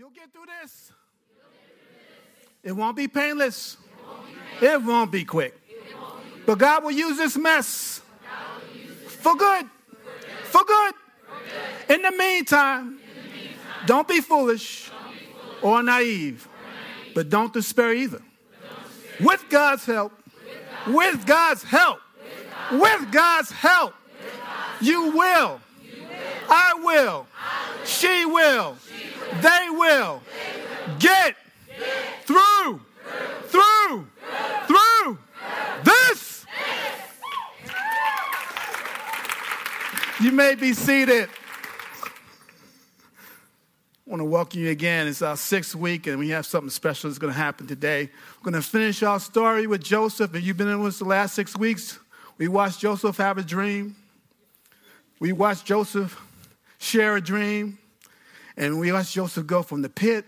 You'll get through this. It won't be painless. It won't be quick. But God will use this mess for good. For good. In the meantime, don't be foolish or naive, but don't despair either. With God's help, with God's help, with God's help, you will. I will. She will. They will. Get through. Through. Through. This. You may be seated. I want to welcome you again. It's our sixth week, and we have something special that's going to happen today. We're going to finish our story with Joseph, and you've been with us the last six weeks. We watched Joseph have a dream. We watched Joseph share a dream, and we watched Joseph go from the pit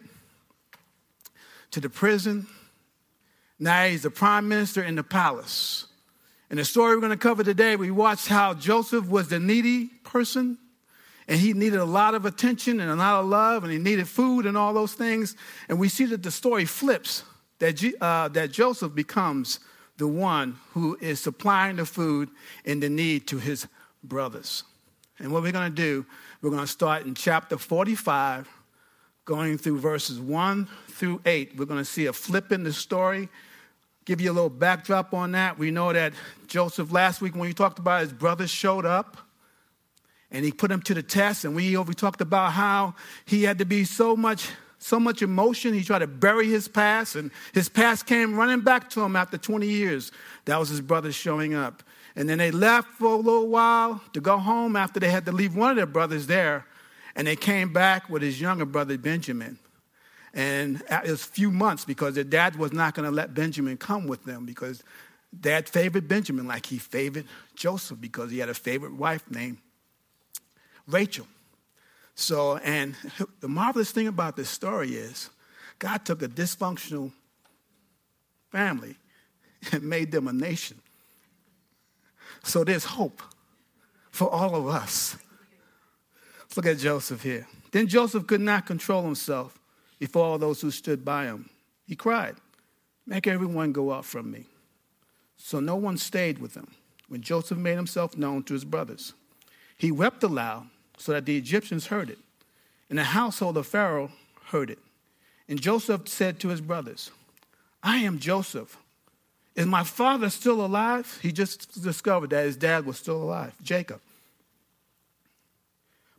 to the prison. Now he's the prime minister in the palace. And the story we're going to cover today, we watched how Joseph was the needy person and he needed a lot of attention and a lot of love, and he needed food and all those things. And we see that the story flips that, uh, that Joseph becomes the one who is supplying the food and the need to his brothers. And what we're going to do, we're going to start in chapter 45, going through verses 1 through 8. We're going to see a flip in the story. Give you a little backdrop on that. We know that Joseph, last week when we talked about his brothers showed up and he put him to the test. And we, we talked about how he had to be so much, so much emotion. He tried to bury his past, and his past came running back to him after 20 years. That was his brothers showing up. And then they left for a little while to go home after they had to leave one of their brothers there. And they came back with his younger brother, Benjamin. And it was a few months because their dad was not going to let Benjamin come with them because dad favored Benjamin like he favored Joseph because he had a favorite wife named Rachel. So, and the marvelous thing about this story is God took a dysfunctional family and made them a nation. So there's hope for all of us. Let's look at Joseph here. Then Joseph could not control himself before all those who stood by him. He cried, Make everyone go out from me. So no one stayed with him when Joseph made himself known to his brothers. He wept aloud so that the Egyptians heard it, and the household of Pharaoh heard it. And Joseph said to his brothers, I am Joseph. Is my father still alive? He just discovered that his dad was still alive, Jacob.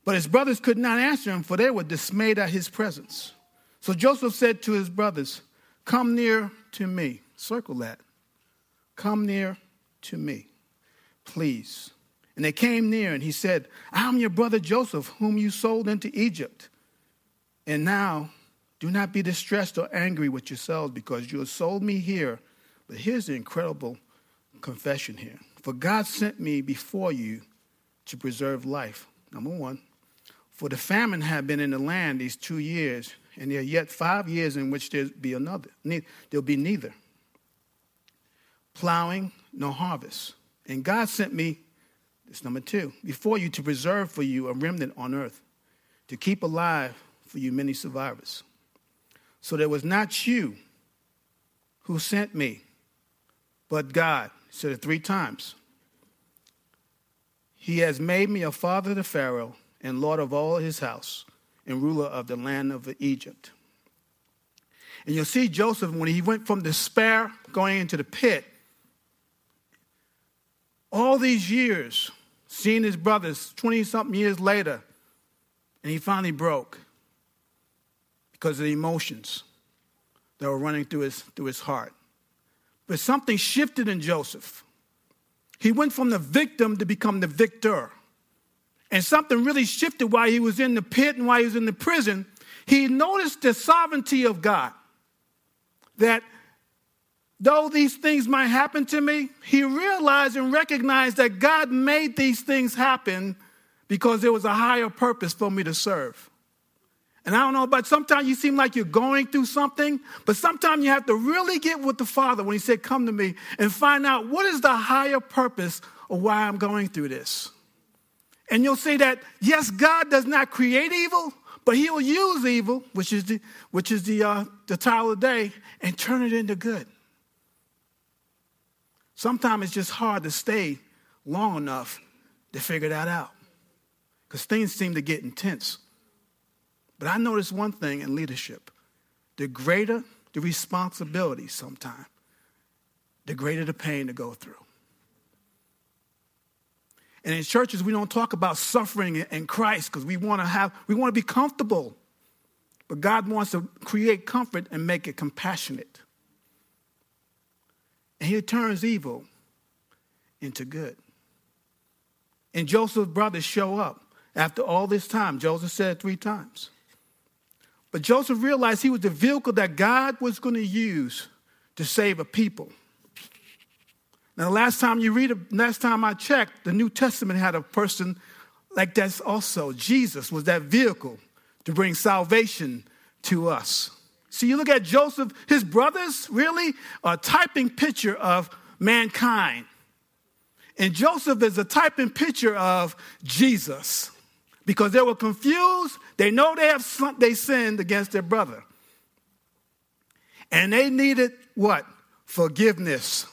But his brothers could not answer him, for they were dismayed at his presence. So Joseph said to his brothers, Come near to me. Circle that. Come near to me, please. And they came near, and he said, I'm your brother Joseph, whom you sold into Egypt. And now do not be distressed or angry with yourselves because you have sold me here. But here's the incredible confession here. For God sent me before you to preserve life. Number one. For the famine had been in the land these two years, and there are yet five years in which there'll be another. There'll be neither plowing nor harvest. And God sent me it's number two, before you to preserve for you a remnant on earth, to keep alive for you many survivors. So there was not you who sent me, but God. Said it three times. He has made me a father to Pharaoh and lord of all his house and ruler of the land of Egypt. And you'll see Joseph when he went from despair going into the pit. All these years, seeing his brothers 20 something years later, and he finally broke because of the emotions that were running through his, through his heart. But something shifted in Joseph. He went from the victim to become the victor. And something really shifted while he was in the pit and while he was in the prison. He noticed the sovereignty of God. That though these things might happen to me, he realized and recognized that God made these things happen because there was a higher purpose for me to serve. And I don't know, but sometimes you seem like you're going through something, but sometimes you have to really get with the Father when He said, Come to me, and find out what is the higher purpose of why I'm going through this. And you'll see that, yes, God does not create evil, But he will use evil, which is the, which is the, uh, the title of the day, and turn it into good. Sometimes it's just hard to stay long enough to figure that out because things seem to get intense. But I notice one thing in leadership the greater the responsibility sometimes, the greater the pain to go through. And in churches, we don't talk about suffering in Christ because we want to have, we want to be comfortable. But God wants to create comfort and make it compassionate. And He turns evil into good. And Joseph's brothers show up after all this time. Joseph said three times. But Joseph realized he was the vehicle that God was going to use to save a people. Now, the last time you read, last time I checked, the New Testament had a person like that also. Jesus was that vehicle to bring salvation to us. See, you look at Joseph, his brothers really are a typing picture of mankind. And Joseph is a typing picture of Jesus because they were confused. They know they have they sinned against their brother. And they needed what? Forgiveness.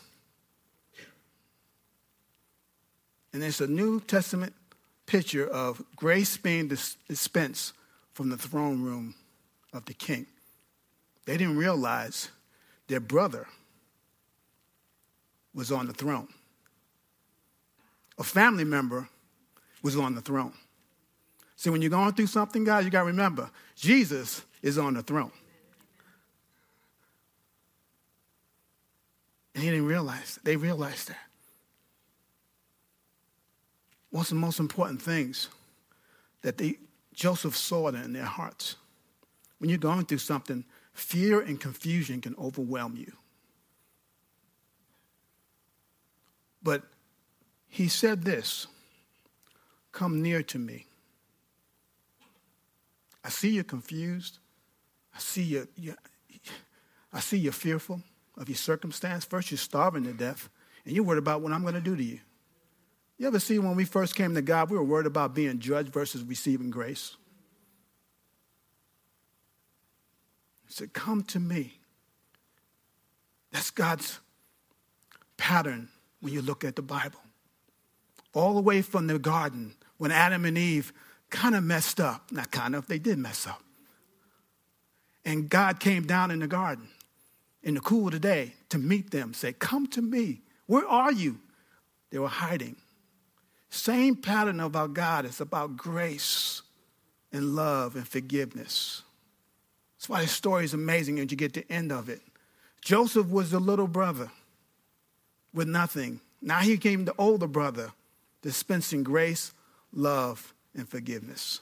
And it's a New Testament picture of grace being dispensed from the throne room of the king. They didn't realize their brother was on the throne. A family member was on the throne. See, when you're going through something, guys, you got to remember Jesus is on the throne. And he didn't realize, they realized that. One of the most important things that they, Joseph saw it in their hearts? When you're going through something, fear and confusion can overwhelm you. But he said this Come near to me. I see you're confused. I see you, I see you're fearful of your circumstance. First, you're starving to death, and you're worried about what I'm going to do to you. You ever see when we first came to God, we were worried about being judged versus receiving grace? He said, Come to me. That's God's pattern when you look at the Bible. All the way from the garden, when Adam and Eve kind of messed up. Not kind of, they did mess up. And God came down in the garden in the cool of the day to meet them, say, Come to me. Where are you? They were hiding. Same pattern about God. It's about grace and love and forgiveness. That's why this story is amazing and you get the end of it. Joseph was the little brother with nothing. Now he became the older brother, dispensing grace, love, and forgiveness.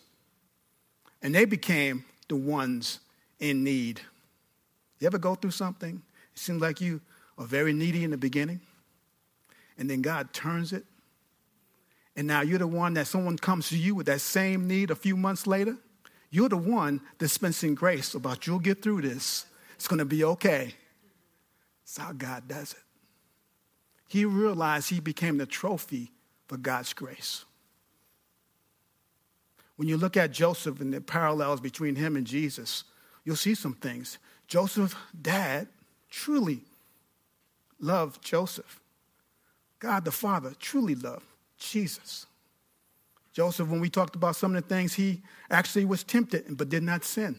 And they became the ones in need. You ever go through something? It seems like you are very needy in the beginning, and then God turns it. And now you're the one that someone comes to you with that same need a few months later. You're the one dispensing grace about you'll get through this. It's going to be okay. That's how God does it. He realized he became the trophy for God's grace. When you look at Joseph and the parallels between him and Jesus, you'll see some things. Joseph's dad truly loved Joseph. God the Father truly loved Jesus. Joseph, when we talked about some of the things, he actually was tempted but did not sin.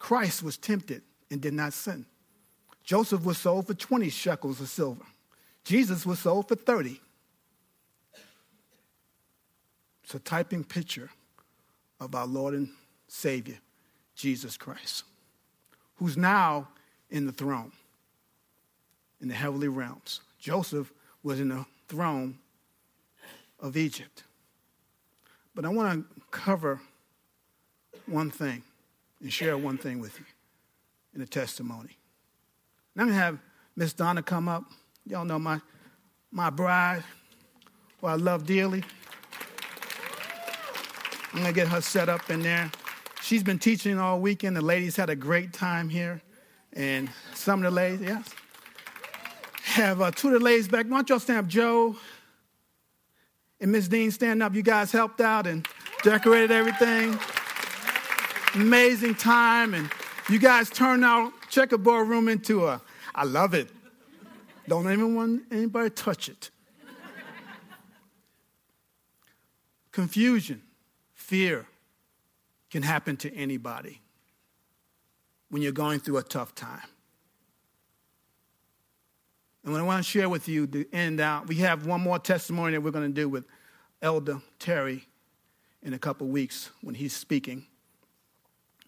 Christ was tempted and did not sin. Joseph was sold for 20 shekels of silver. Jesus was sold for 30. It's a typing picture of our Lord and Savior, Jesus Christ, who's now in the throne in the heavenly realms. Joseph was in the throne of Egypt. But I want to cover one thing and share one thing with you in a testimony. And I'm going to have Miss Donna come up. Y'all know my, my bride, who I love dearly. I'm going to get her set up in there. She's been teaching all weekend. The ladies had a great time here. And some of the ladies, yes, have uh, two of the ladies back. Why don't y'all stand up? Joe and Miss Dean stand up. You guys helped out and decorated everything. amazing time. And you guys turned our checkerboard room into a, I love it. Don't even want anybody touch it. Confusion, fear can happen to anybody when you're going through a tough time. And what I want to share with you to end out, we have one more testimony that we're going to do with Elder Terry in a couple weeks when he's speaking.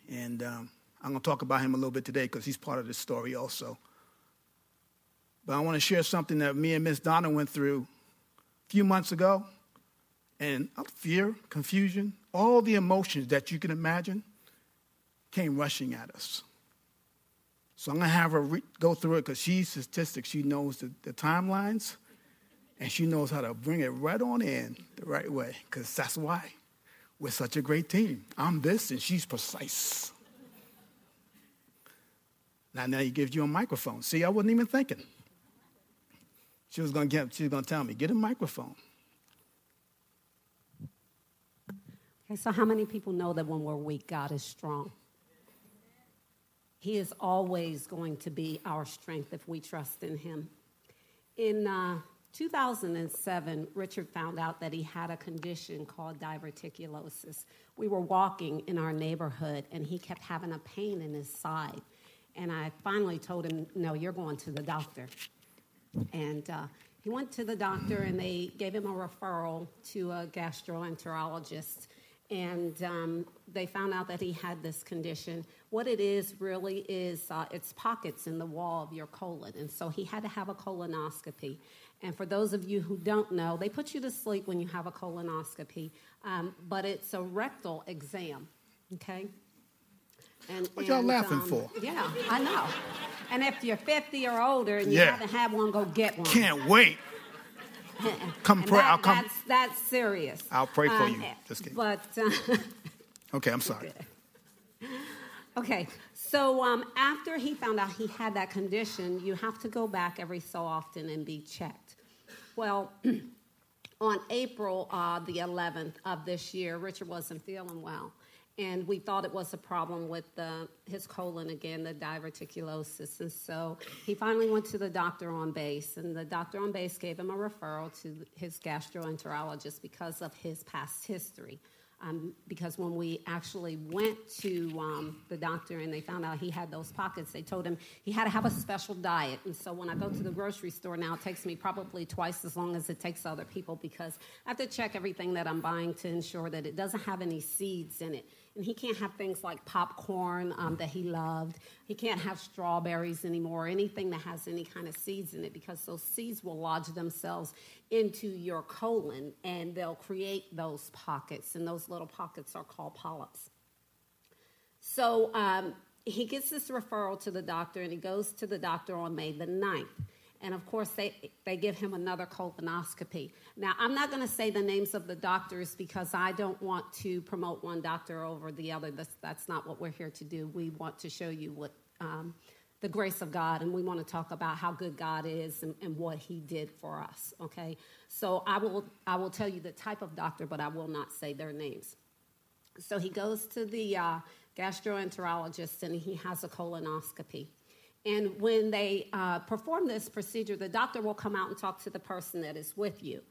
And um, I'm going to talk about him a little bit today because he's part of this story also. But I want to share something that me and Miss Donna went through a few months ago. And fear, confusion, all the emotions that you can imagine came rushing at us. So I'm going to have her re- go through it because she's statistic. She knows the, the, timelines and she knows how to bring it right on in the right way because that's why we're such a great team. I'm this and she's precise. Now, now he gives you a microphone. See, I wasn't even thinking. She was going to get, she was going to tell me, get a microphone. Okay, so how many people know that when we're weak, God is strong? He is always going to be our strength if we trust in Him. In uh, 2007, Richard found out that he had a condition called diverticulosis. We were walking in our neighborhood and he kept having a pain in his side. And I finally told him, No, you're going to the doctor. And uh, he went to the doctor and they gave him a referral to a gastroenterologist and um, they found out that he had this condition. What it is really is uh, it's pockets in the wall of your colon, and so he had to have a colonoscopy. And for those of you who don't know, they put you to sleep when you have a colonoscopy, um, but it's a rectal exam, okay? And, what y'all laughing um, for? Yeah, I know. And if you're 50 or older and you yeah. haven't had one, go get one. Can't wait. come pray. That, I'll come. That's, that's serious. I'll pray for um, you. Just kidding. But uh, okay, I'm sorry. Okay, so um, after he found out he had that condition, you have to go back every so often and be checked. Well, on April uh, the 11th of this year, Richard wasn't feeling well and we thought it was a problem with the, his colon again, the diverticulosis. And so he finally went to the doctor on base, and the doctor on base gave him a referral to his gastroenterologist because of his past history. Um, because when we actually went to um, the doctor and they found out he had those pockets, they told him he had to have a special diet. And so when I go to the grocery store now, it takes me probably twice as long as it takes other people because I have to check everything that I'm buying to ensure that it doesn't have any seeds in it and he can't have things like popcorn um, that he loved. He can't have strawberries anymore, anything that has any kind of seeds in it, because those seeds will lodge themselves into your colon and they'll create those pockets, and those little pockets are called polyps. So um, he gets this referral to the doctor, and he goes to the doctor on May the 9th. And of course, they, they give him another colonoscopy. Now, I'm not going to say the names of the doctors because I don't want to promote one doctor over the other. That's, that's not what we're here to do. We want to show you what um, the grace of God, and we want to talk about how good God is and, and, what He did for us. Okay, so I will I will tell you the type of doctor, but I will not say their names. So he goes to the uh, gastroenterologist and he has a colonoscopy. And when they uh, perform this procedure, the doctor will come out and talk to the person that is with you.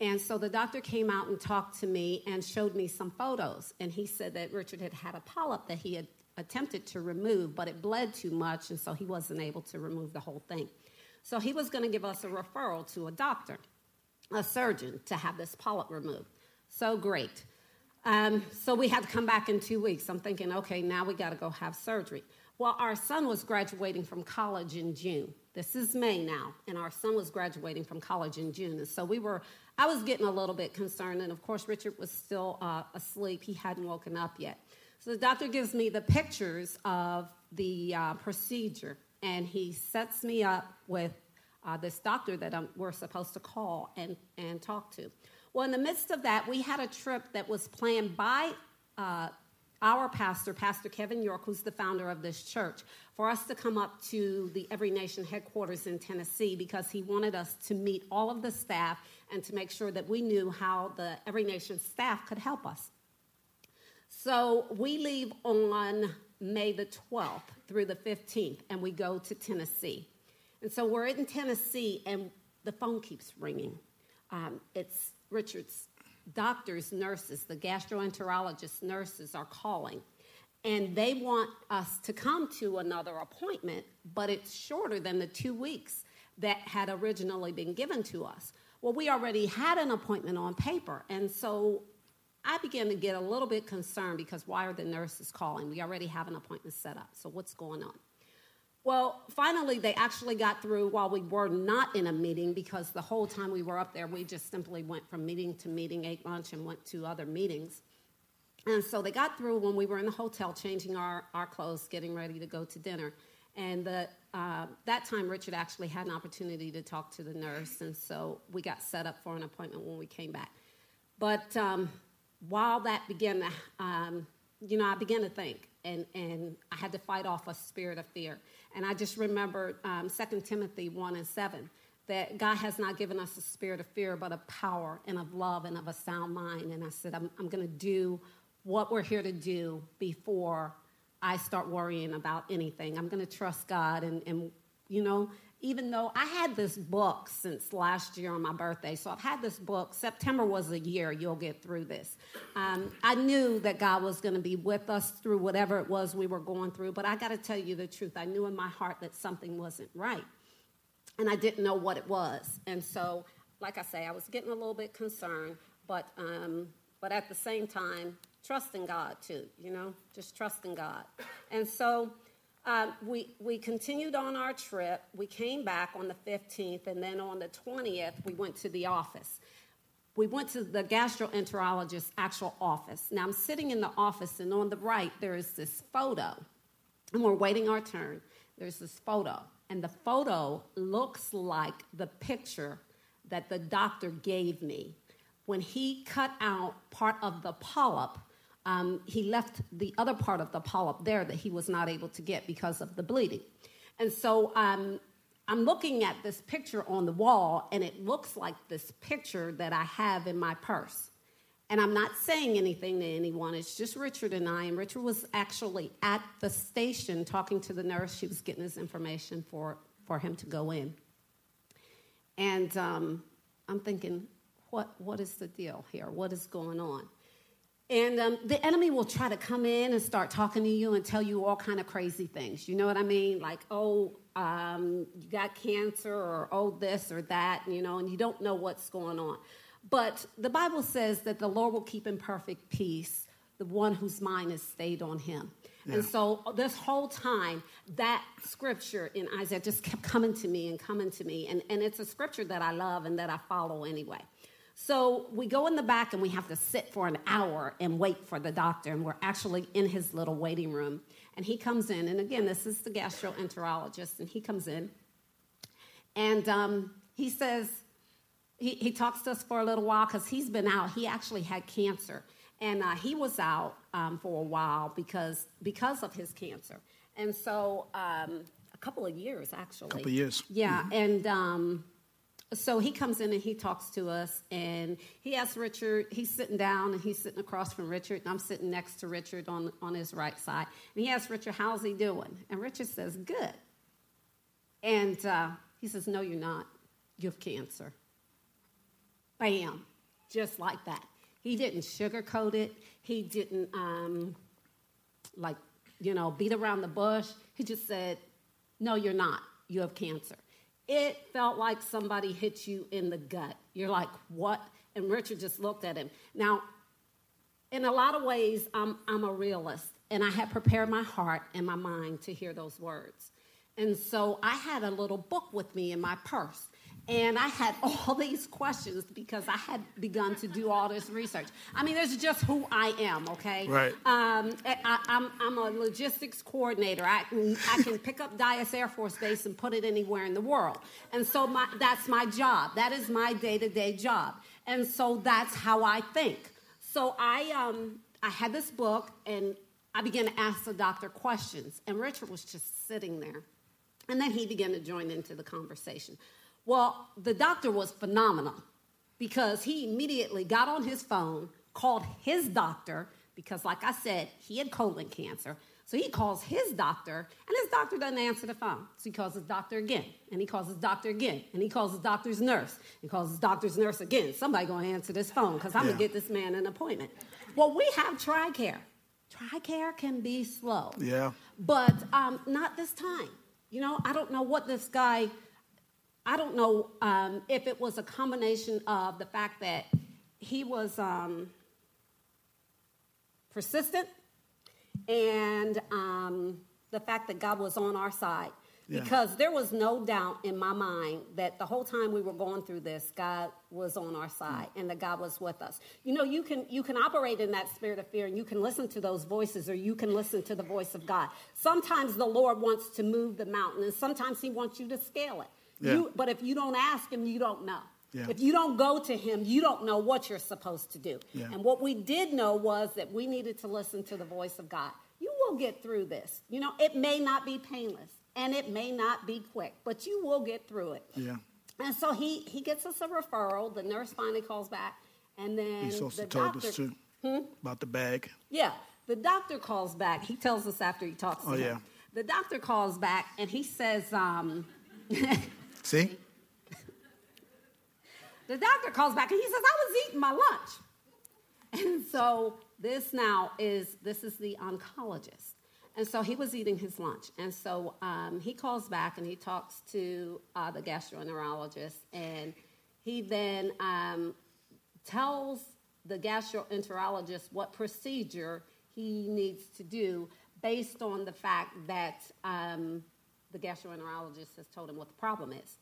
And so the doctor came out and talked to me and showed me some photos. And he said that Richard had had a polyp that he had attempted to remove, but it bled too much, and so he wasn't able to remove the whole thing. So he was going to give us a referral to a doctor, a surgeon, to have this polyp removed. So great. Um, so we had to come back in two weeks. I'm thinking, okay, now we got to go have surgery. Well, our son was graduating from college in June. This is May now, and our son was graduating from college in June. And so we were, I was getting a little bit concerned. And of course, Richard was still uh, asleep. He hadn't woken up yet. So the doctor gives me the pictures of the uh, procedure, and he sets me up with uh, this doctor that I'm, we're supposed to call and, and talk to. Well, in the midst of that, we had a trip that was planned by uh, our pastor, Pastor Kevin York, who's the founder of this church, for us to come up to the Every Nation headquarters in Tennessee because he wanted us to meet all of the staff and to make sure that we knew how the Every Nation staff could help us. So we leave on May the 12th through the 15th, and we go to Tennessee. And so we're in Tennessee, and the phone keeps ringing. Um, it's Richard's doctors, nurses, the gastroenterologist nurses are calling. And they want us to come to another appointment, but it's shorter than the two weeks that had originally been given to us. Well, we already had an appointment on paper. And so I began to get a little bit concerned because why are the nurses calling? We already have an appointment set up. So what's going on? Well, finally, they actually got through while we were not in a meeting because the whole time we were up there, we just simply went from meeting to meeting, ate lunch, and went to other meetings. And so they got through when we were in the hotel changing our, our clothes, getting ready to go to dinner. And the, uh, that time, Richard actually had an opportunity to talk to the nurse. And so we got set up for an appointment when we came back. But um, while that began to, um, you know, I began to think, and, and I had to fight off a spirit of fear. And I just remembered um, 2 Timothy 1 and 7 that God has not given us a spirit of fear, but of power and of love and of a sound mind. And I said, I'm, I'm going to do what we're here to do before I start worrying about anything. I'm going to trust God and, and, you know, even though I had this book since last year on my birthday, so I've had this book. September was a year, you'll get through this. Um, I knew that God was going to be with us through whatever it was we were going through, but I got to tell you the truth. I knew in my heart that something wasn't right, and I didn't know what it was. And so, like I say, I was getting a little bit concerned, but, um, but at the same time, trusting God too, you know, just trusting God. And so, um, we, we continued on our trip. We came back on the 15th, and then on the 20th, we went to the office. We went to the gastroenterologist's actual office. Now, I'm sitting in the office, and on the right, there is this photo, and we're waiting our turn. There's this photo, and the photo looks like the picture that the doctor gave me when he cut out part of the polyp um, he left the other part of the polyp there that he was not able to get because of the bleeding. And so um, I'm looking at this picture on the wall, and it looks like this picture that I have in my purse. And I'm not saying anything to anyone, it's just Richard and I. And Richard was actually at the station talking to the nurse. She was getting his information for, for him to go in. And um, I'm thinking, what, what is the deal here? What is going on? And um, the enemy will try to come in and start talking to you and tell you all kind of crazy things. You know what I mean? Like, oh, um, you got cancer, or oh, this or that, you know, and you don't know what's going on. But the Bible says that the Lord will keep in perfect peace the one whose mind is stayed on him. Yeah. And so this whole time, that scripture in Isaiah just kept coming to me and coming to me. And, and it's a scripture that I love and that I follow anyway. So we go in the back and we have to sit for an hour and wait for the doctor. And we're actually in his little waiting room. And he comes in, and again, this is the gastroenterologist, and he comes in and um, he says, he, he talks to us for a little while because he's been out. He actually had cancer. And uh, he was out um, for a while because, because of his cancer. And so, um, a couple of years, actually. A couple of years. Yeah. Mm-hmm. And, um, so he comes in and he talks to us and he asks richard he's sitting down and he's sitting across from richard and i'm sitting next to richard on, on his right side. And he asks richard how's he doing? And richard says good. And uh, he says no you're not. You have cancer. Bam. Just like that. He didn't sugarcoat it. He didn't um, like you know beat around the bush. He just said no you're not. You have cancer it felt like somebody hit you in the gut. You're like, what? And Richard just looked at him. Now, in a lot of ways, I'm, I'm a realist, and I had prepared my heart and my mind to hear those words. And so I had a little book with me in my purse. And I had all these questions because I had begun to do all this research. I mean, this is just who I am, okay? Right. Um, I, am I'm, I'm a logistics coordinator. I can, I can pick up Dyess Air Force Base and put it anywhere in the world. And so my, that's my job. That is my day to day job. And so that's how I think. So I, um, I had this book and I began to ask the doctor questions. And Richard was just sitting there. And then he began to join into the conversation. Well, the doctor was phenomenal because he immediately got on his phone, called his doctor, because, like I said, he had colon cancer. So he calls his doctor, and his doctor doesn't answer the phone. So he calls his doctor again, and he calls his doctor again, and he calls his doctor's nurse. He calls his doctor's nurse again. Somebody gonna answer this phone because I'm Yeah. gonna get this man an appointment. Well, we have TRICARE. TRICARE can be slow. Yeah. But um, not this time. You know, I don't know what this guy, I don't know um, if it was a combination of the fact that he was um, persistent and um, the fact that God was on our side. Yeah. Because there was no doubt in my mind that the whole time we were going through this, God was on our side and that God was with us. You know, you can you can operate in that spirit of fear and you can listen to those voices or you can listen to the voice of God. Sometimes the Lord wants to move the mountain and sometimes he wants you to scale it. Yeah. You, but if you don't ask him, you don't know. Yeah. If you don't go to him, you don't know what you're supposed to do. Yeah. And what we did know was that we needed to listen to the voice of God. You will get through this. You know, it may not be painless and it may not be quick, but you will get through it. Yeah. And so he, he gets us a referral. The nurse finally calls back, and then He supposed the told doctor. us too about the bag. Yeah, the doctor calls back. He tells us after he talks to Oh, him. yeah. The doctor calls back, and he says, um, See? The doctor calls back and he says, I was eating my lunch. And so this now is this is the oncologist. And so he was eating his lunch. And so um, he calls back and he talks to uh, the gastroenterologist. And he then um, tells the gastroenterologist what procedure he needs to do based on the fact that um, the gastroenterologist has told him what the problem is.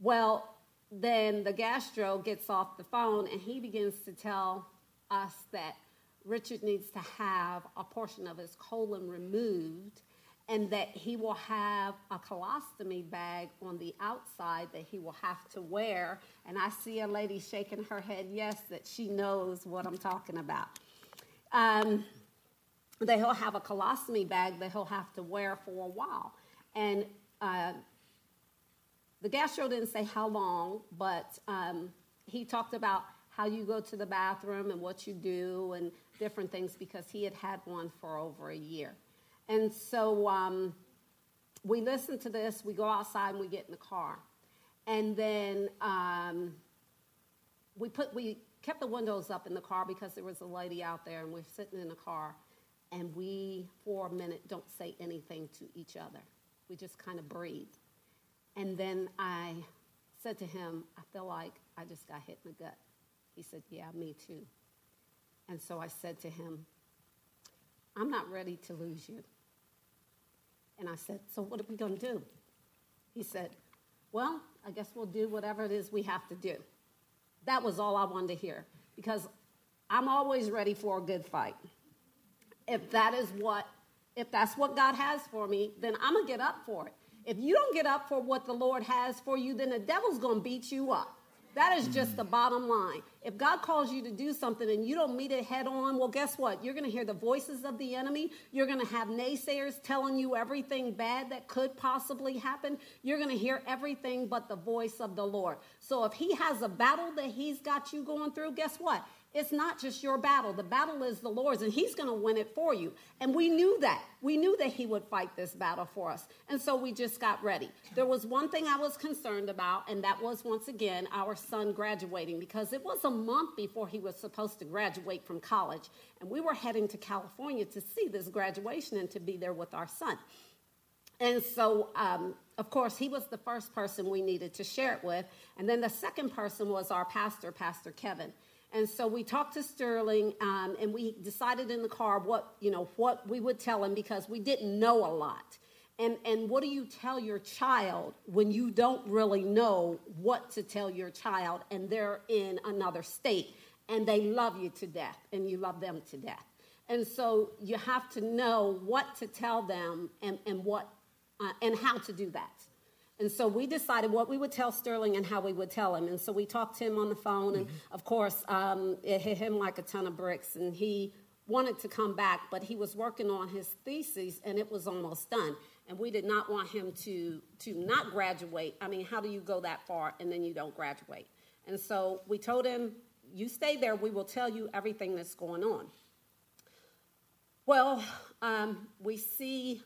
Well, then the gastro gets off the phone and he begins to tell us that Richard needs to have a portion of his colon removed and that he will have a colostomy bag on the outside that he will have to wear. And I see a lady shaking her head, yes, that she knows what I'm talking about. Um, that he'll have a colostomy bag that he'll have to wear for a while. And uh, the gastro didn't say how long, but um, he talked about how you go to the bathroom and what you do and different things because he had had one for over a year. And so um, we listen to this, we go outside and we get in the car. And then um, we put we kept the windows up in the car because there was a lady out there and we're sitting in the car and we for a minute don't say anything to each other. We just kind of breathed. And then I said to him, I feel like I just got hit in the gut. He said, Yeah, me too. And so I said to him, I'm not ready to lose you. And I said, So what are we going to do? He said, Well, I guess we'll do whatever it is we have to do. That was all I wanted to hear because I'm always ready for a good fight. If that is what, if that's what God has for me, then I'm gonna get up for it. If you don't get up for what the Lord has for you, then the devil's gonna beat you up. That is just the bottom line. If God calls you to do something and you don't meet it head on, well, guess what? You're going to hear the voices of the enemy. You're going to have naysayers telling you everything bad that could possibly happen. You're going to hear everything but the voice of the Lord. So if He has a battle that He's got you going through, guess what? It's not just your battle. The battle is the Lord's, and He's going to win it for you. And we knew that. We knew that He would fight this battle for us. And so we just got ready. There was one thing I was concerned about, and that was once again our son graduating because it was a month before he was supposed to graduate from college. And we were heading to California to see this graduation and to be there with our son. And so, um, of course, he was the first person we needed to share it with. And then the second person was our pastor, Pastor Kevin. And so we talked to Sterling, um, and we decided in the car what you know what we would tell him because we didn't know a lot. And and what do you tell your child when you don't really know what to tell your child, and they're in another state, and they love you to death, and you love them to death. And so you have to know what to tell them and, and what uh, and how to do that. And so we decided what we would tell Sterling and how we would tell him. And so we talked to him on the phone, and of course, um, it hit him like a ton of bricks. And he wanted to come back, but he was working on his thesis, and it was almost done. And we did not want him to to not graduate. I mean, how do you go that far and then you don't graduate? And so we told him, "You stay there. We will tell you everything that's going on." Well, um, we see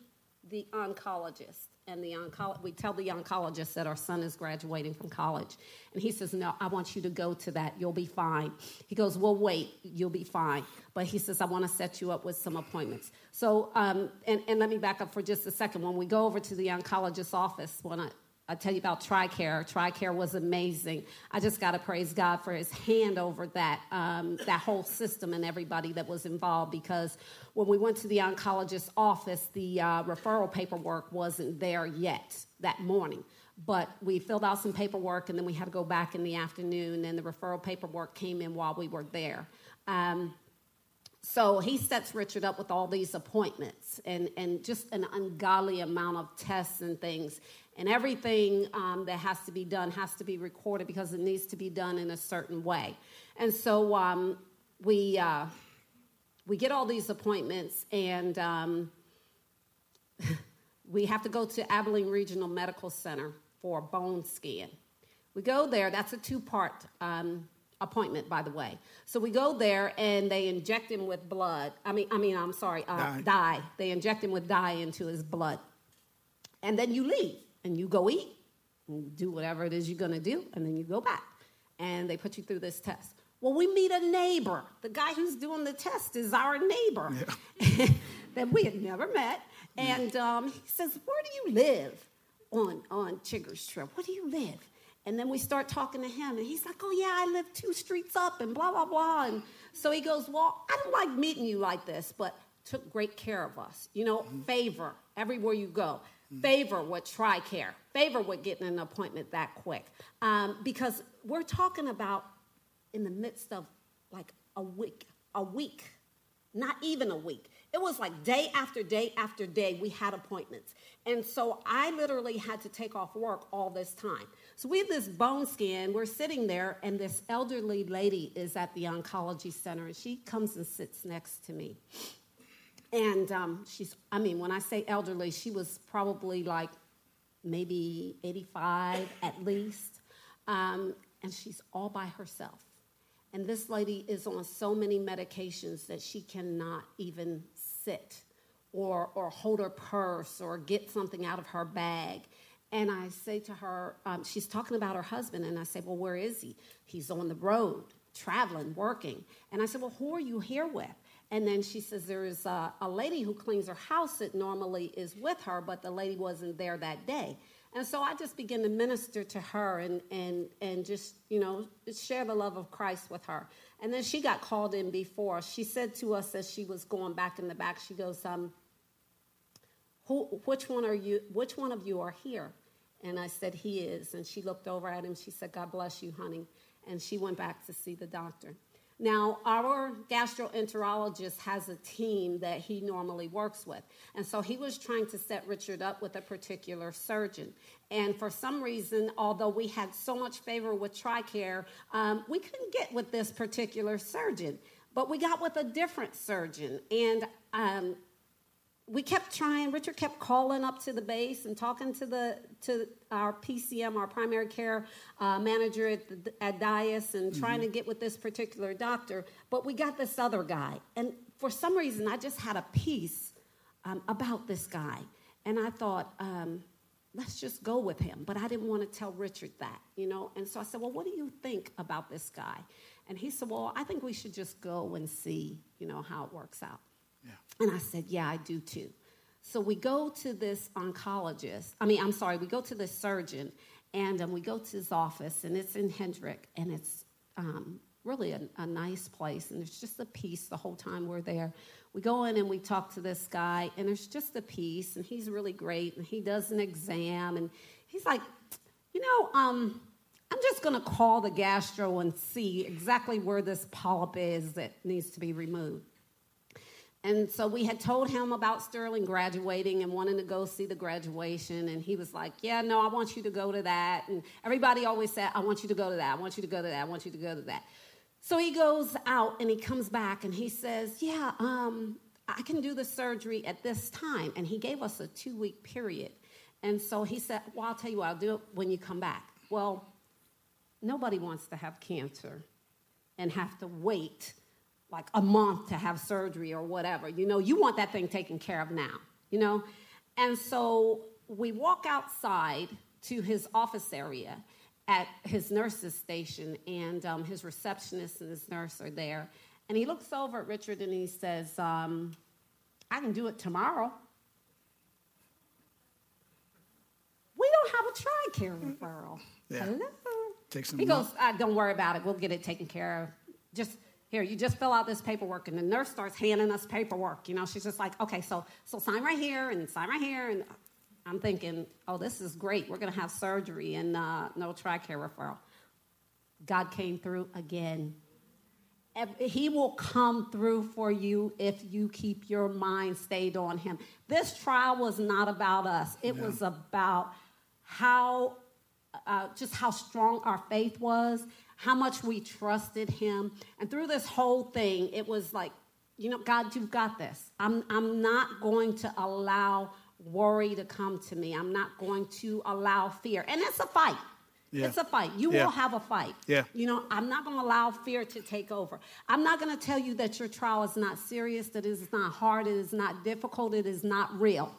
the oncologist, and the oncologist, we tell the oncologist that our son is graduating from college. And he says, No, I want you to go to that. You'll be fine. He goes, Well, wait, you'll be fine. But he says, I want to set you up with some appointments. So, um, and, and let me back up for just a second. When we go over to the oncologist's office, when I, I tell you about TRICARE. TRICARE was amazing. I just got to praise God for His hand over that um, that whole system and everybody that was involved. Because when we went to the oncologist's office, the uh, referral paperwork wasn't there yet that morning. But we filled out some paperwork, and then we had to go back in the afternoon, and the referral paperwork came in while we were there. Um, so he sets Richard up with all these appointments and, and just an ungodly amount of tests and things. And everything um, that has to be done has to be recorded because it needs to be done in a certain way. And so um, we, uh, we get all these appointments, and um, we have to go to Abilene Regional Medical Center for bone scan. We go there, that's a two part um, appointment, by the way. So we go there and they inject him with blood. I mean, I mean, I'm sorry, uh, dye. dye. They inject him with dye into his blood, and then you leave and you go eat and do whatever it is you're going to do, and then you go back. And they put you through this test. Well, we meet a neighbor. The guy who's doing the test is our neighbor yeah. that we had never met. And um, he says, Where do you live on, on Chigger's Trail? Where do you live? And then we start talking to him, and he's like, Oh, yeah, I live two streets up, and blah, blah, blah. And so he goes, Well, I don't like meeting you like this, but took great care of us. You know, mm-hmm. favor everywhere you go favor with TRICARE, favor with getting an appointment that quick. Um, because we're talking about in the midst of like a week, a week, not even a week. It was like day after day after day, we had appointments. And so I literally had to take off work all this time. So we have this bone scan, we're sitting there, and this elderly lady is at the oncology center, and she comes and sits next to me. And um, she's, I mean, when I say elderly, she was probably like maybe 85 at least. Um, and she's all by herself. And this lady is on so many medications that she cannot even sit or, or hold her purse or get something out of her bag. And I say to her, um, she's talking about her husband, and I say, Well, where is he? He's on the road, traveling, working. And I said, Well, who are you here with? And then she says there is a, a, lady who cleans her house that normally is with her, but the lady wasn't there that day. And so I just began to minister to her and, and, and just, you know, share the love of Christ with her. And then she got called in before. She said to us as she was going back in the back, she goes, um, who, which one are you, which one of you are here? And I said, he is. And she looked over at him. She said, God bless you, honey. And she went back to see the doctor. Now, our gastroenterologist has a team that he normally works with. And so he was trying to set Richard up with a particular surgeon. And for some reason, although we had so much favor with TRICARE, um, we couldn't get with this particular surgeon. But we got with a different surgeon. And um, we kept trying. Richard kept calling up to the base and talking to the to our PCM, our primary care uh, manager at, the, at Dyess, and mm-hmm. trying to get with this particular doctor. But we got this other guy, and for some reason, I just had a piece um, about this guy, and I thought. Um, let's just go with him. But I didn't want to tell Richard that, you know. And so I said, well, what do you think about this guy? And he said, well, I think we should just go and see, you know, how it works out. Yeah. And I said, Yeah, I do too. So we go to this oncologist. I mean, I'm sorry, we go to this surgeon, and um, we go to his office, and it's in Hendrick, and it's um, really a, a, nice place, and there's just a peace the whole time we're there. We go in and we talk to this guy, and there's just a peace, and he's really great, and he does an exam, and he's like, you know, um, I'm just going to call the gastro and see exactly where this polyp is that needs to be removed. And so we had told him about Sterling graduating and wanting to go see the graduation. And he was like, Yeah, no, I want you to go to that. And everybody always said, I want you to go to that. I want you to go to that. I want you to go to that. So he goes out and he comes back and he says, Yeah, um, I can do the surgery at this time. And he gave us a two week period. And so he said, Well, I'll tell you what, I'll do it when you come back. Well, nobody wants to have cancer and have to wait like a month to have surgery or whatever. You know, you want that thing taken care of now, you know? And so we walk outside to his office area at his nurse's station, and um, his receptionist and his nurse are there. And he looks over at Richard and he says, um, I can do it tomorrow. We don't have a TRICARE referral. Yeah. Hello. Take some He goes, uh, don't worry about it. We'll get it taken care of. Just here, you just fill out this paperwork. And the nurse starts handing us paperwork. You know, she's just like, okay, so so sign right here and sign right here. And I'm thinking, oh, this is great. We're gonna have surgery and uh, no TRICARE referral. God came through again. He will come through for you if you keep your mind stayed on Him. This trial was not about us, it was about how, uh, just how strong our faith was, how much we trusted Him. And through this whole thing, it was like, you know, God, you've got this. I'm, I'm not going to allow worry to come to me, I'm not going to allow fear. And it's a fight. Yeah. It's a fight. You Yeah. will have a fight. Yeah. You know, I'm not going to allow fear to take over. I'm not going to tell you that your trial is not serious, that it is not hard, it is not difficult, it is not real.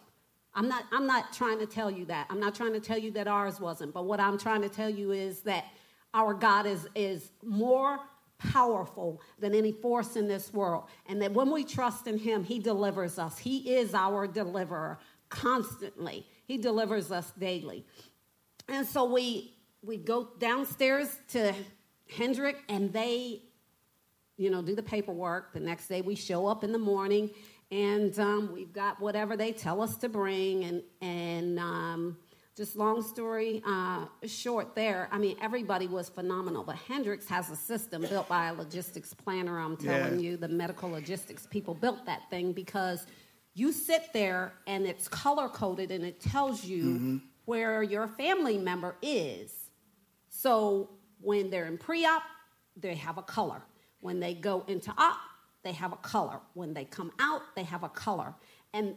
I'm not, I'm not trying to tell you that. I'm not trying to tell you that ours wasn't. But what I'm trying to tell you is that our God is, is more powerful than any force in this world. And that when we trust in Him, He delivers us. He is our deliverer constantly, He delivers us daily. And so we we go downstairs to Hendrick and they, you know, do the paperwork. The next day we show up in the morning and um, we've got whatever they tell us to bring. And, and um, just long story uh, short there, I mean, everybody was phenomenal. But Hendricks has a system built by a logistics planner, I'm telling Yeah. you. The medical logistics people built that thing because you sit there and it's color coded and it tells you where your family member is. So when they're in pre op, they have a color. When they go into op, they have a color. When they come out, they have a color. And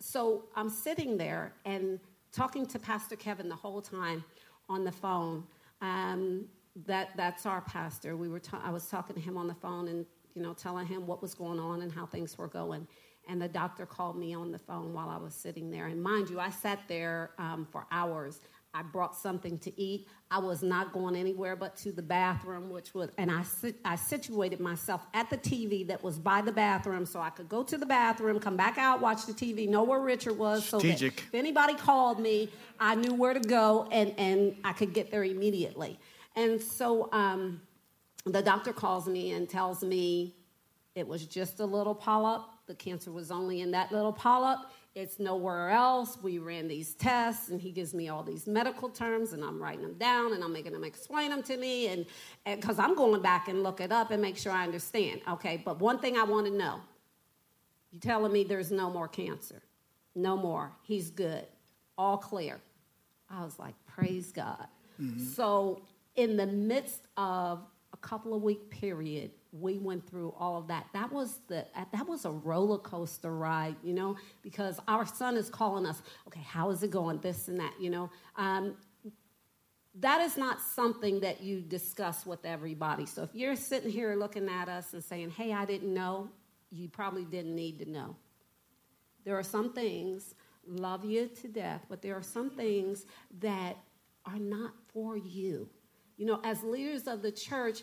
so I'm sitting there and talking to Pastor Kevin the whole time on the phone. Um, that that's our pastor. We were ta- I was talking to him on the phone and you know telling him what was going on and how things were going. And the doctor called me on the phone while I was sitting there. And mind you, I sat there um, for hours. I brought something to eat. I was not going anywhere but to the bathroom, which was, and I, sit, I situated myself at the TV that was by the bathroom so I could go to the bathroom, come back out, watch the TV, know where Richard was. So that Strategic. if anybody called me, I knew where to go and, and I could get there immediately. And so um, the doctor calls me and tells me it was just a little polyp. The cancer was only in that little polyp. It's nowhere else. We ran these tests, and he gives me all these medical terms, and I'm writing them down, and I'm making him explain them to me, and because I'm going back and look it up and make sure I understand. Okay, but one thing I want to know: you telling me there's no more cancer? No more. He's good. All clear. I was like, praise God. Mm-hmm. So, in the midst of a couple of week period, we went through all of that. That was the that was a roller coaster ride, you know, because our son is calling us. Okay, how is it going? This and that, you know. Um, that is not something that you discuss with everybody. So if you're sitting here looking at us and saying, "Hey, I didn't know," you probably didn't need to know. There are some things, love you to death, but there are some things that are not for you. You know, as leaders of the church,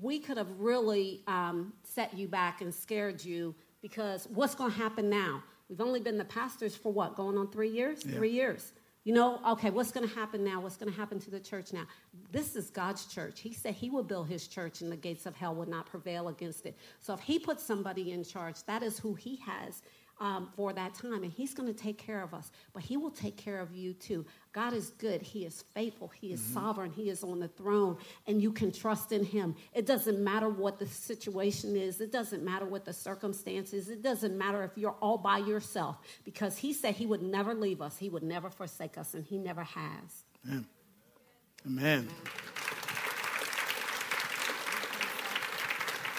we could have really um, set you back and scared you because what's going to happen now? We've only been the pastors for what, going on three years? Yeah. Three years. You know, okay, what's going to happen now? What's going to happen to the church now? This is God's church. He said He will build His church and the gates of hell will not prevail against it. So if He puts somebody in charge, that is who He has um, for that time. And He's going to take care of us, but He will take care of you too. God is good. He is faithful. He is sovereign. He is on the throne, and you can trust in Him. It doesn't matter what the situation is, it doesn't matter what the circumstances, it doesn't matter if you're all by yourself, because He said He would never leave us, He would never forsake us, and He never has. Amen. Amen.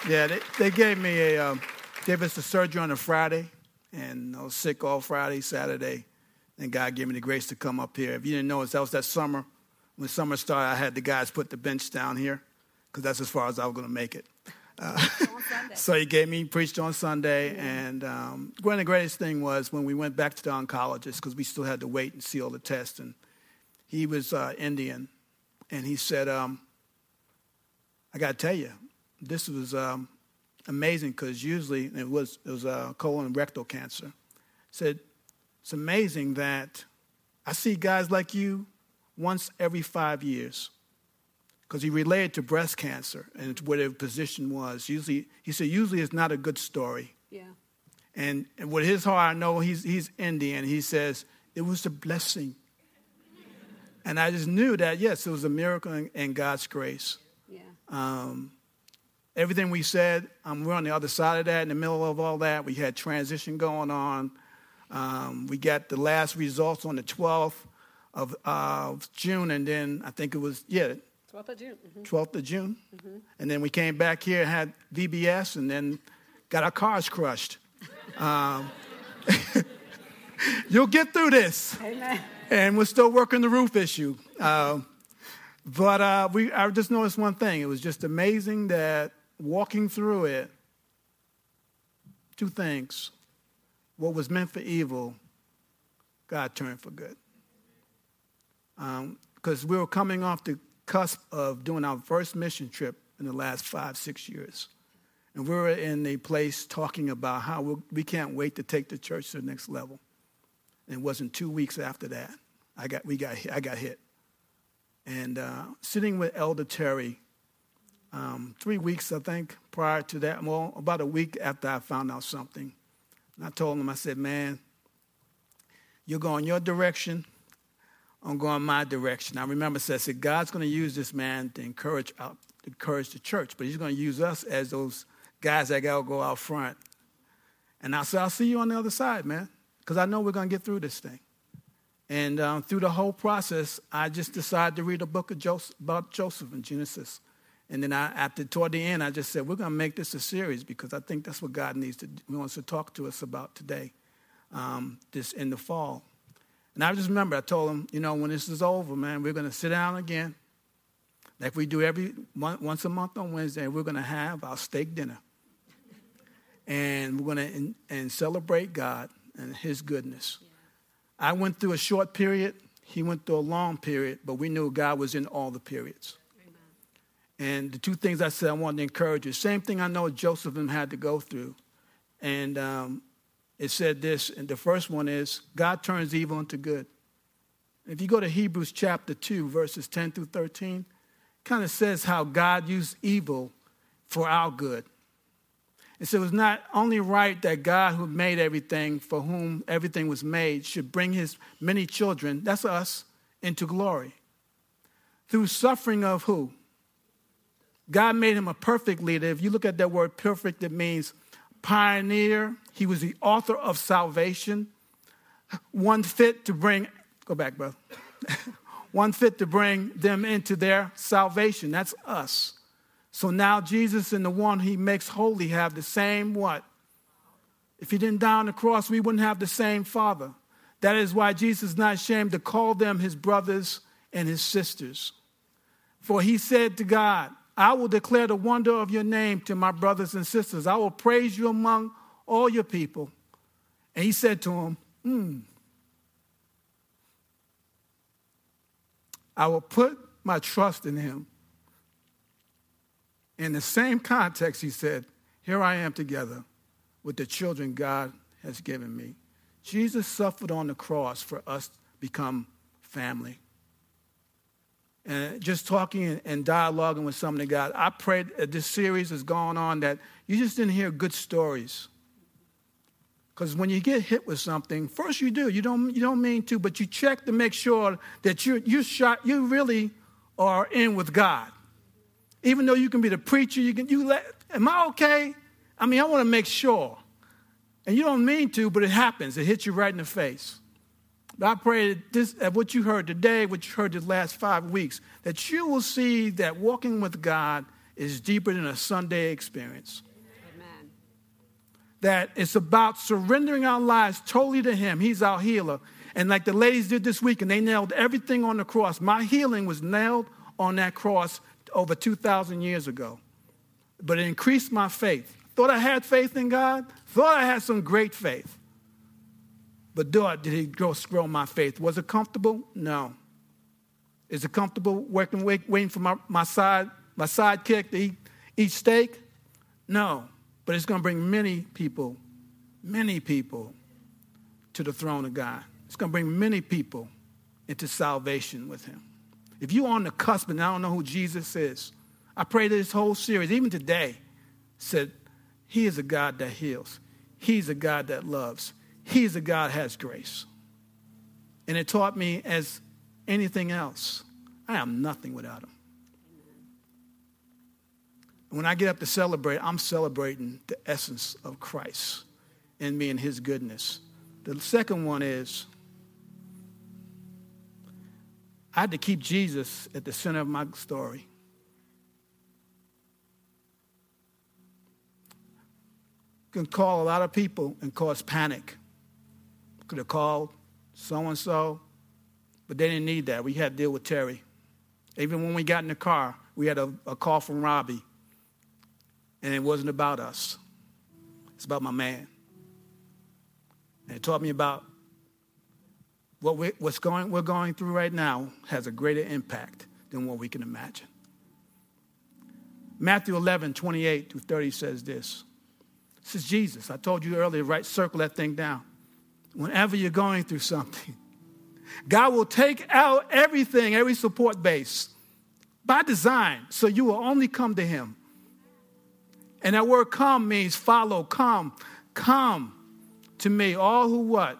Yeah, they, they gave me a um, gave us the surgery on a Friday, and I was sick all Friday, Saturday, and God gave me the grace to come up here. If you didn't know, that was that summer. When summer started, I had the guys put the bench down here because that's as far as I was going to make it. Sunday. So he gave me preached on Sunday, and um, one of the greatest thing was when we went back to the oncologist because we still had to wait and see all the tests, and he was uh, Indian, and he said, um, "I got to tell you, this was um, amazing because usually it was it was uh, colon and rectal cancer." Said it's amazing that I see guys like you once every five years because he related to breast cancer and where their position was. Usually, he said, usually it's not a good story. Yeah. And, and with his heart, I know he's, he's Indian. He says, it was a blessing. and I just knew that, yes, it was a miracle and, and God's grace. Yeah. Um, everything we said, um, we're on the other side of that, in the middle of all that. We had transition going on. Um, we got the last results on the 12th of, uh, June, and then I think it was, yeah, 12th of June. Mm-hmm. 12th of June. And then we came back here and had VBS and then got our cars crushed. Um, you'll get through this. Amen. And we're still working the roof issue. Uh, but uh, we, I just noticed one thing. It was just amazing that walking through it, two things. What was meant for evil, God turned for good. Because um, we were coming off the cusp of doing our first mission trip in the last five, six years. And we were in a place talking about how we, can't wait to take the church to the next level. And it wasn't two weeks after that, I got, we got, I got hit. And uh, sitting with Elder Terry, um, three weeks, I think, prior to that, well, about a week after I found out something. And I told him, I said, man, you're going your direction, I'm going my direction. I remember I said, God's going to use this man to encourage, encourage the church, but he's going to use us as those guys that got to go out front. And I said, I'll see you on the other side, man, because I know we're going to get through this thing. And um, through the whole process, I just decided to read a book of Joseph, about Joseph in Genesis. And then I, after toward the end, I just said, we're going to make this a series because I think that's what God needs to, wants to talk to us about today, um, this in the fall. And I just remember I told him, you know, when this is over, man, we're going to sit down again, like we do every once a month on Wednesday. And we're going to have our steak dinner, and we're going to and, celebrate God and His goodness. Yeah. I went through a short period. He went through a long period, but we knew God was in all the periods. And the two things I said I wanted to encourage you. Same thing I know Joseph had to go through, and um, it said this, and the first one is God turns evil into good. If you go to Hebrews chapter 2, verses 10 through 13, kind of says how God used evil for our good. And so it was not only right that God, who made everything, for whom everything was made, should bring his many children, that's us, into glory. Through suffering of who? God made him a perfect leader. If you look at that word perfect, it means pioneer, he was the author of salvation, one fit to bring, go back, brother, one fit to bring them into their salvation. That's us. So now Jesus and the one he makes holy have the same what? If he didn't die on the cross, we wouldn't have the same Father. That is why Jesus is not ashamed to call them his brothers and his sisters. For he said to God, I will declare the wonder of your name to my brothers and sisters. I will praise you among all your people. And he said to him, hmm, I will put my trust in him. In the same context, he said, Here I am together with the children God has given me. Jesus suffered on the cross for us to become family and just talking and dialoguing with some of the guys. I pray that this series is going on that you just didn't hear good stories. Because when you get hit with something, first you do. You don't, you don't mean to, but you check to make sure that you you shot you really are in with God. Even though you can be the preacher, you can you let am I okay? I mean, I want to make sure. And you don't mean to, but it happens. It hits you right in the face. But I pray that, this, that what you heard today, what you heard the last five weeks, that you will see that walking with God is deeper than a Sunday experience. Amen. That it's about surrendering our lives totally to Him. He's our healer. And like the ladies did this week, and they nailed everything on the cross. My healing was nailed on that cross over 2,000 years ago. But it increased my faith. Thought I had faith in God. Thought I had some great faith. But did he grow, grow my faith? Was it comfortable? No. Is it comfortable working, waiting for my, my side, my sidekick to eat, eat steak? No. But it's going to bring many people, many people to the throne of God. It's going to bring many people into salvation with him. If you're on the cusp and I don't know who Jesus is, I pray that this whole series, even today, said, He is a God that heals. He's a God that loves. He's a God has grace. And it taught me as anything else, I am nothing without Him. When I get up to celebrate, I'm celebrating the essence of Christ in me and His goodness. The second one is I had to keep Jesus at the center of my story. Can call a lot of people and cause panic. Could have called so and so, but they didn't need that. We had to deal with Terry. Even when we got in the car, we had a, a call from Robbie, and it wasn't about us. It's about my man. And it taught me about what we, what's going, we're going through right now has a greater impact than what we can imagine. Matthew 11, 28 to 30 says this. This is Jesus. I told you earlier, right? Circle that thing down. Whenever you're going through something, God will take out everything, every support base by design, so you will only come to Him. And that word come means follow, come, come to me, all who what?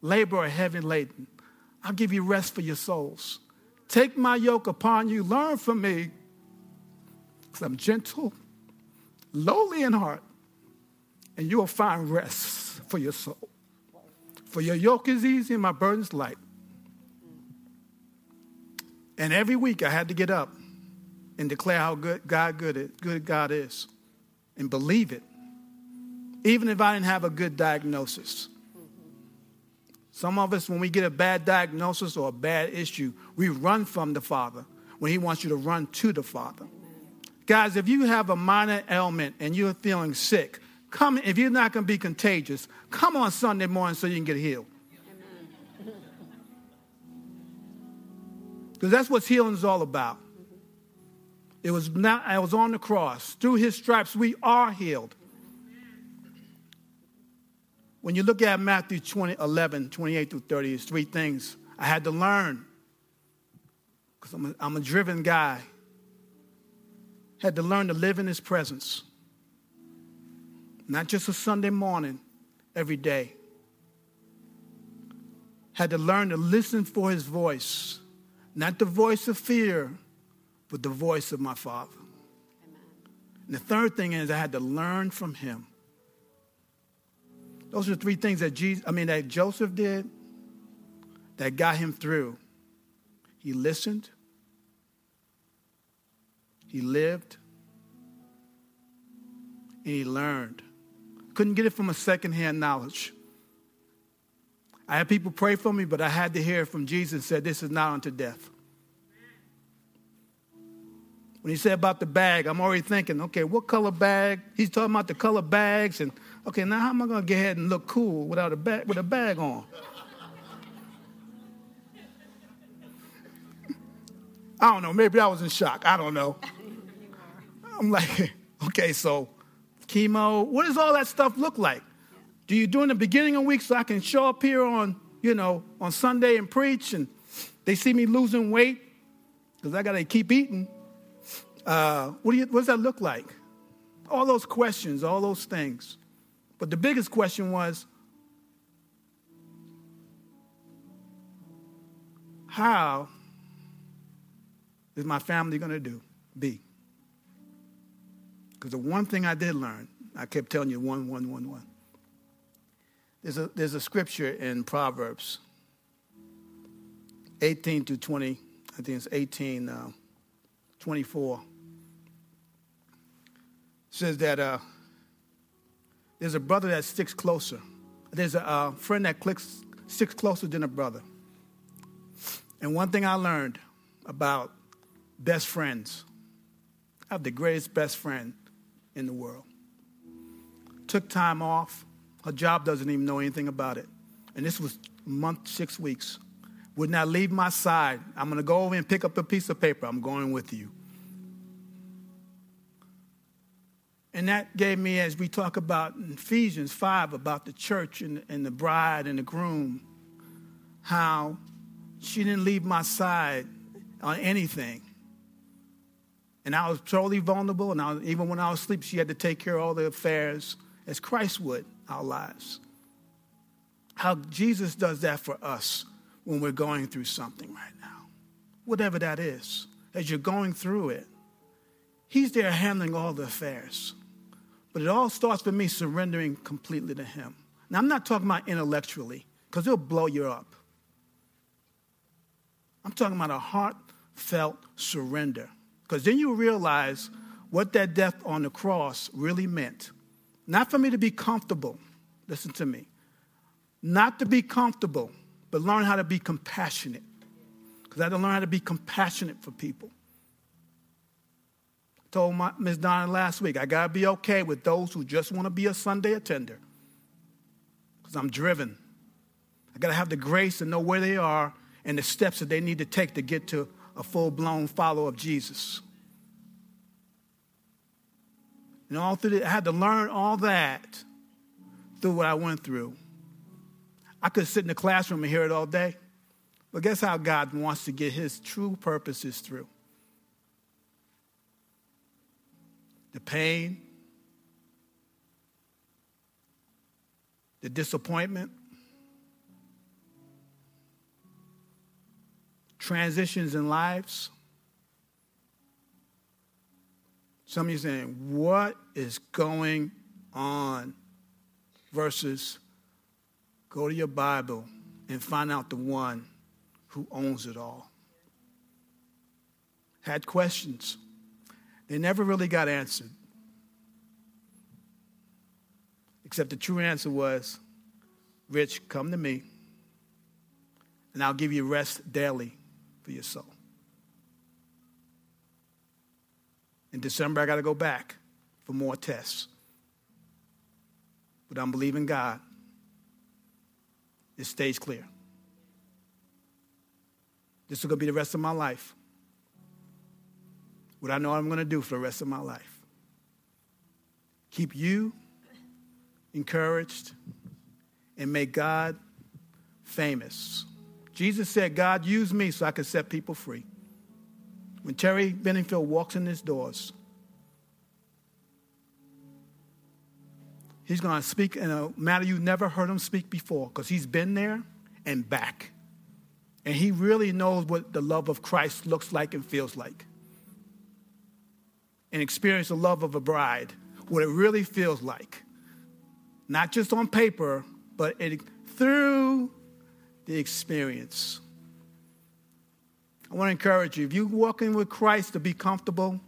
Labor are heavy laden. I'll give you rest for your souls. Take my yoke upon you, learn from me, because I'm gentle, lowly in heart, and you will find rest for your soul. For your yoke is easy and my burden's light. And every week I had to get up and declare how good God good, it, good God is and believe it, even if I didn't have a good diagnosis. Some of us, when we get a bad diagnosis or a bad issue, we run from the Father when He wants you to run to the Father. Guys, if you have a minor ailment and you're feeling sick, come if you're not going to be contagious, come on Sunday morning so you can get healed. Because that's what healing is all about. Mm-hmm. It was not, I was on the cross. Through his stripes, we are healed. When you look at Matthew 20, 11, 28 through 30, it's three things I had to learn because I'm, I'm a driven guy. Had to learn to live in his presence. Not just a Sunday morning, every day. Had to learn to listen for his voice. Not the voice of fear, but the voice of my Father. Amen. And the third thing is I had to learn from him. Those are three things that Jesus, I mean that Joseph did that got him through. He listened, he lived, and he learned. Couldn't get it from a secondhand knowledge. I had people pray for me, but I had to hear from Jesus said, This is not unto death. When he said about the bag, I'm already thinking, okay, what color bag? He's talking about the color bags, and okay, now how am I going to get ahead and look cool without a bag with a bag on? I don't know. Maybe I was in shock. I don't know. I'm like, okay, so chemo. What does all that stuff look like? Do you do in the beginning of the week so I can show up here on, you know, on Sunday and preach, and they see me losing weight because I got to keep eating? Uh, what, do you, what does that look like? All those questions, all those things. But the biggest question was how is my family going to do? Be. Because the one thing I did learn, I kept telling you one, one, one, one. There's a, there's a scripture in Proverbs 18 to 20, I think it's 18, uh, 24 says that uh, there's a brother that sticks closer. There's a uh, friend that clicks, sticks closer than a brother. And one thing I learned about best friends, I have the greatest best friend in the world. took time off. Her job doesn't even know anything about it. And this was month, six weeks. Would not leave my side. I'm going to go over and pick up a piece of paper. I'm going with you. And that gave me, as we talk about Ephesians 5, about the church and, and the bride and the groom, how she didn't leave my side on anything. And I was totally vulnerable, and I even when I was asleep, she had to take care of all the affairs as Christ would our lives. How Jesus does that for us when we're going through something right now, whatever that is. As you're going through it, He's there handling all the affairs. But it all starts with me surrendering completely to Him. Now, I'm not talking about intellectually, because it'll blow you up. I'm talking about a heartfelt surrender. Because then you realize what that death on the cross really meant. Not for me to be comfortable, listen to me. Not to be comfortable, but learn how to be compassionate. Because I had to learn how to be compassionate for people. I told Ms. Donna last week, I got to be okay with those who just want to be a Sunday attender. Because I'm driven. I got to have the grace and know where they are and the steps that they need to take to get to a full blown follower of Jesus. And all through the, I had to learn all that through what I went through. I could sit in the classroom and hear it all day, but guess how God wants to get his true purposes through? The pain, the disappointment, transitions in lives. Some of you saying, What is going on? Versus, go to your Bible and find out the one who owns it all. Had questions, they never really got answered. Except the true answer was, Rich, come to me, and I'll give you rest daily for your soul. In December, I got to go back for more tests. But I'm believing God. It stays clear. This is going to be the rest of my life. What I know I'm going to do for the rest of my life. Keep you encouraged and make God famous. Jesus said, God used me so I could set people free. When Terry Benningfield walks in his doors, he's going to speak in a matter you never heard him speak before because he's been there and back. And he really knows what the love of Christ looks like and feels like. And experience the love of a bride, what it really feels like. Not just on paper, but it, through the experience. I want to encourage you if you're walking with Christ to be comfortable,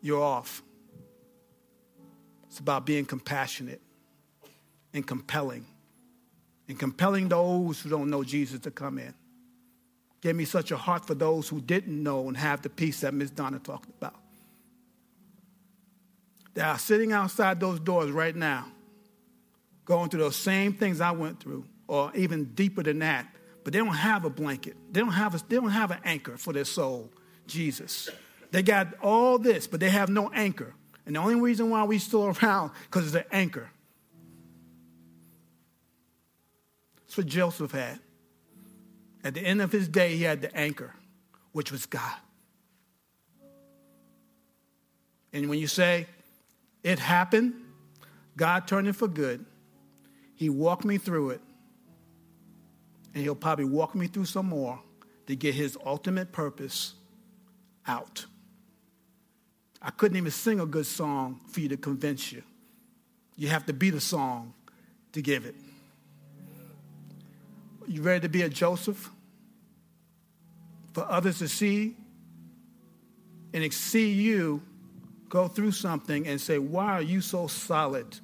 you're off. It's about being compassionate and compelling, and compelling those who don't know Jesus to come in. Give me such a heart for those who didn't know and have the peace that Miss Donna talked about. They are sitting outside those doors right now, going through those same things I went through or even deeper than that. But they don't have a blanket. They don't have, a, they don't have an anchor for their soul, Jesus. They got all this, but they have no anchor. And the only reason why we still around, because it's an anchor. That's what Joseph had. At the end of his day, he had the anchor, which was God. And when you say, it happened, God turned it for good, he walked me through it, and he'll probably walk me through some more to get his ultimate purpose out. I couldn't even sing a good song for you to convince you. You have to be the song to give it. You ready to be a Joseph? For others to see and see you go through something and say, Why are you so solid?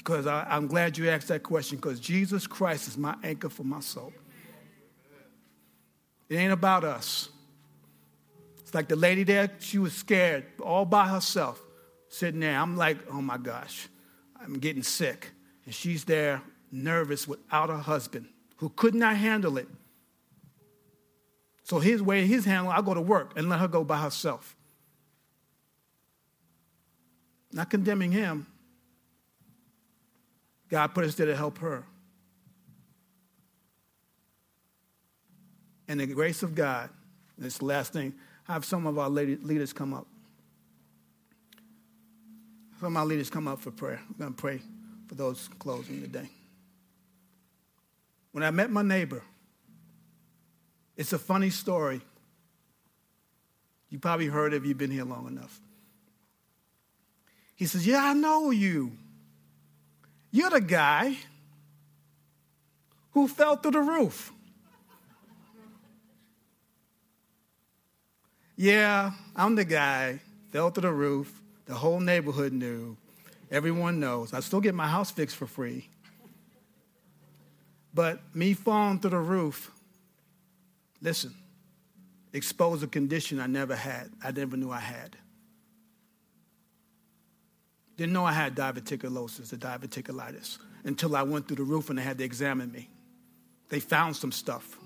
Because I, am glad you asked that question because Jesus Christ is my anchor for my soul. It ain't about us. It's like the lady there, she was scared, all by herself, sitting there. I'm like, oh my gosh, I'm getting sick. And she's there, nervous, without her husband, who could not handle it. So his way, his handle, I go to work and let her go by herself. Not condemning him. God put us there to help her. And the grace of God, this last thing, have some of our leaders come up. Some of our leaders come up for prayer. I'm going to pray for those closing today. When I met my neighbor, it's a funny story. You probably heard if you've been here long enough. He says, Yeah, I know you. You're the guy who fell through the roof. yeah, I'm the guy, fell through the roof. The whole neighborhood knew. Everyone knows. I still get my house fixed for free. But me falling through the roof, listen, exposed a condition I never had, I never knew I had. Didn't know I had diverticulosis or diverticulitis until I went through the roof and they had to examine me. They found some stuff.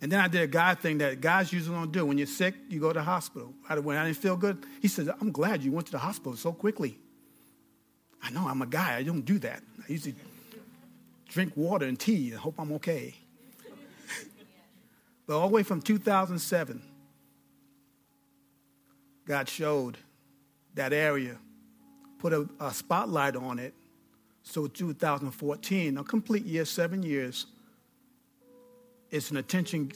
And then I did a guy thing that guys usually don't do. When you're sick, you go to the hospital. I didn't feel good, he says, I'm glad you went to the hospital so quickly. I know, I'm a guy. I don't do that. I usually drink water and tea and hope I'm okay. but all the way from 2007, God showed that area, put a, a spotlight on it. So 2014, a complete year, seven years, it's an attention.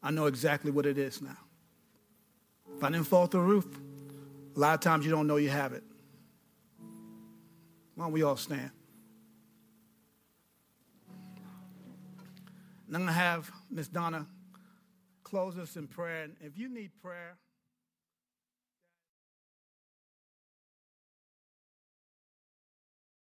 I know exactly what it is now. If I didn't fall through the roof, a lot of times you don't know you have it. Why don't we all stand? And I'm going to have Miss Donna close us in prayer. And if you need prayer,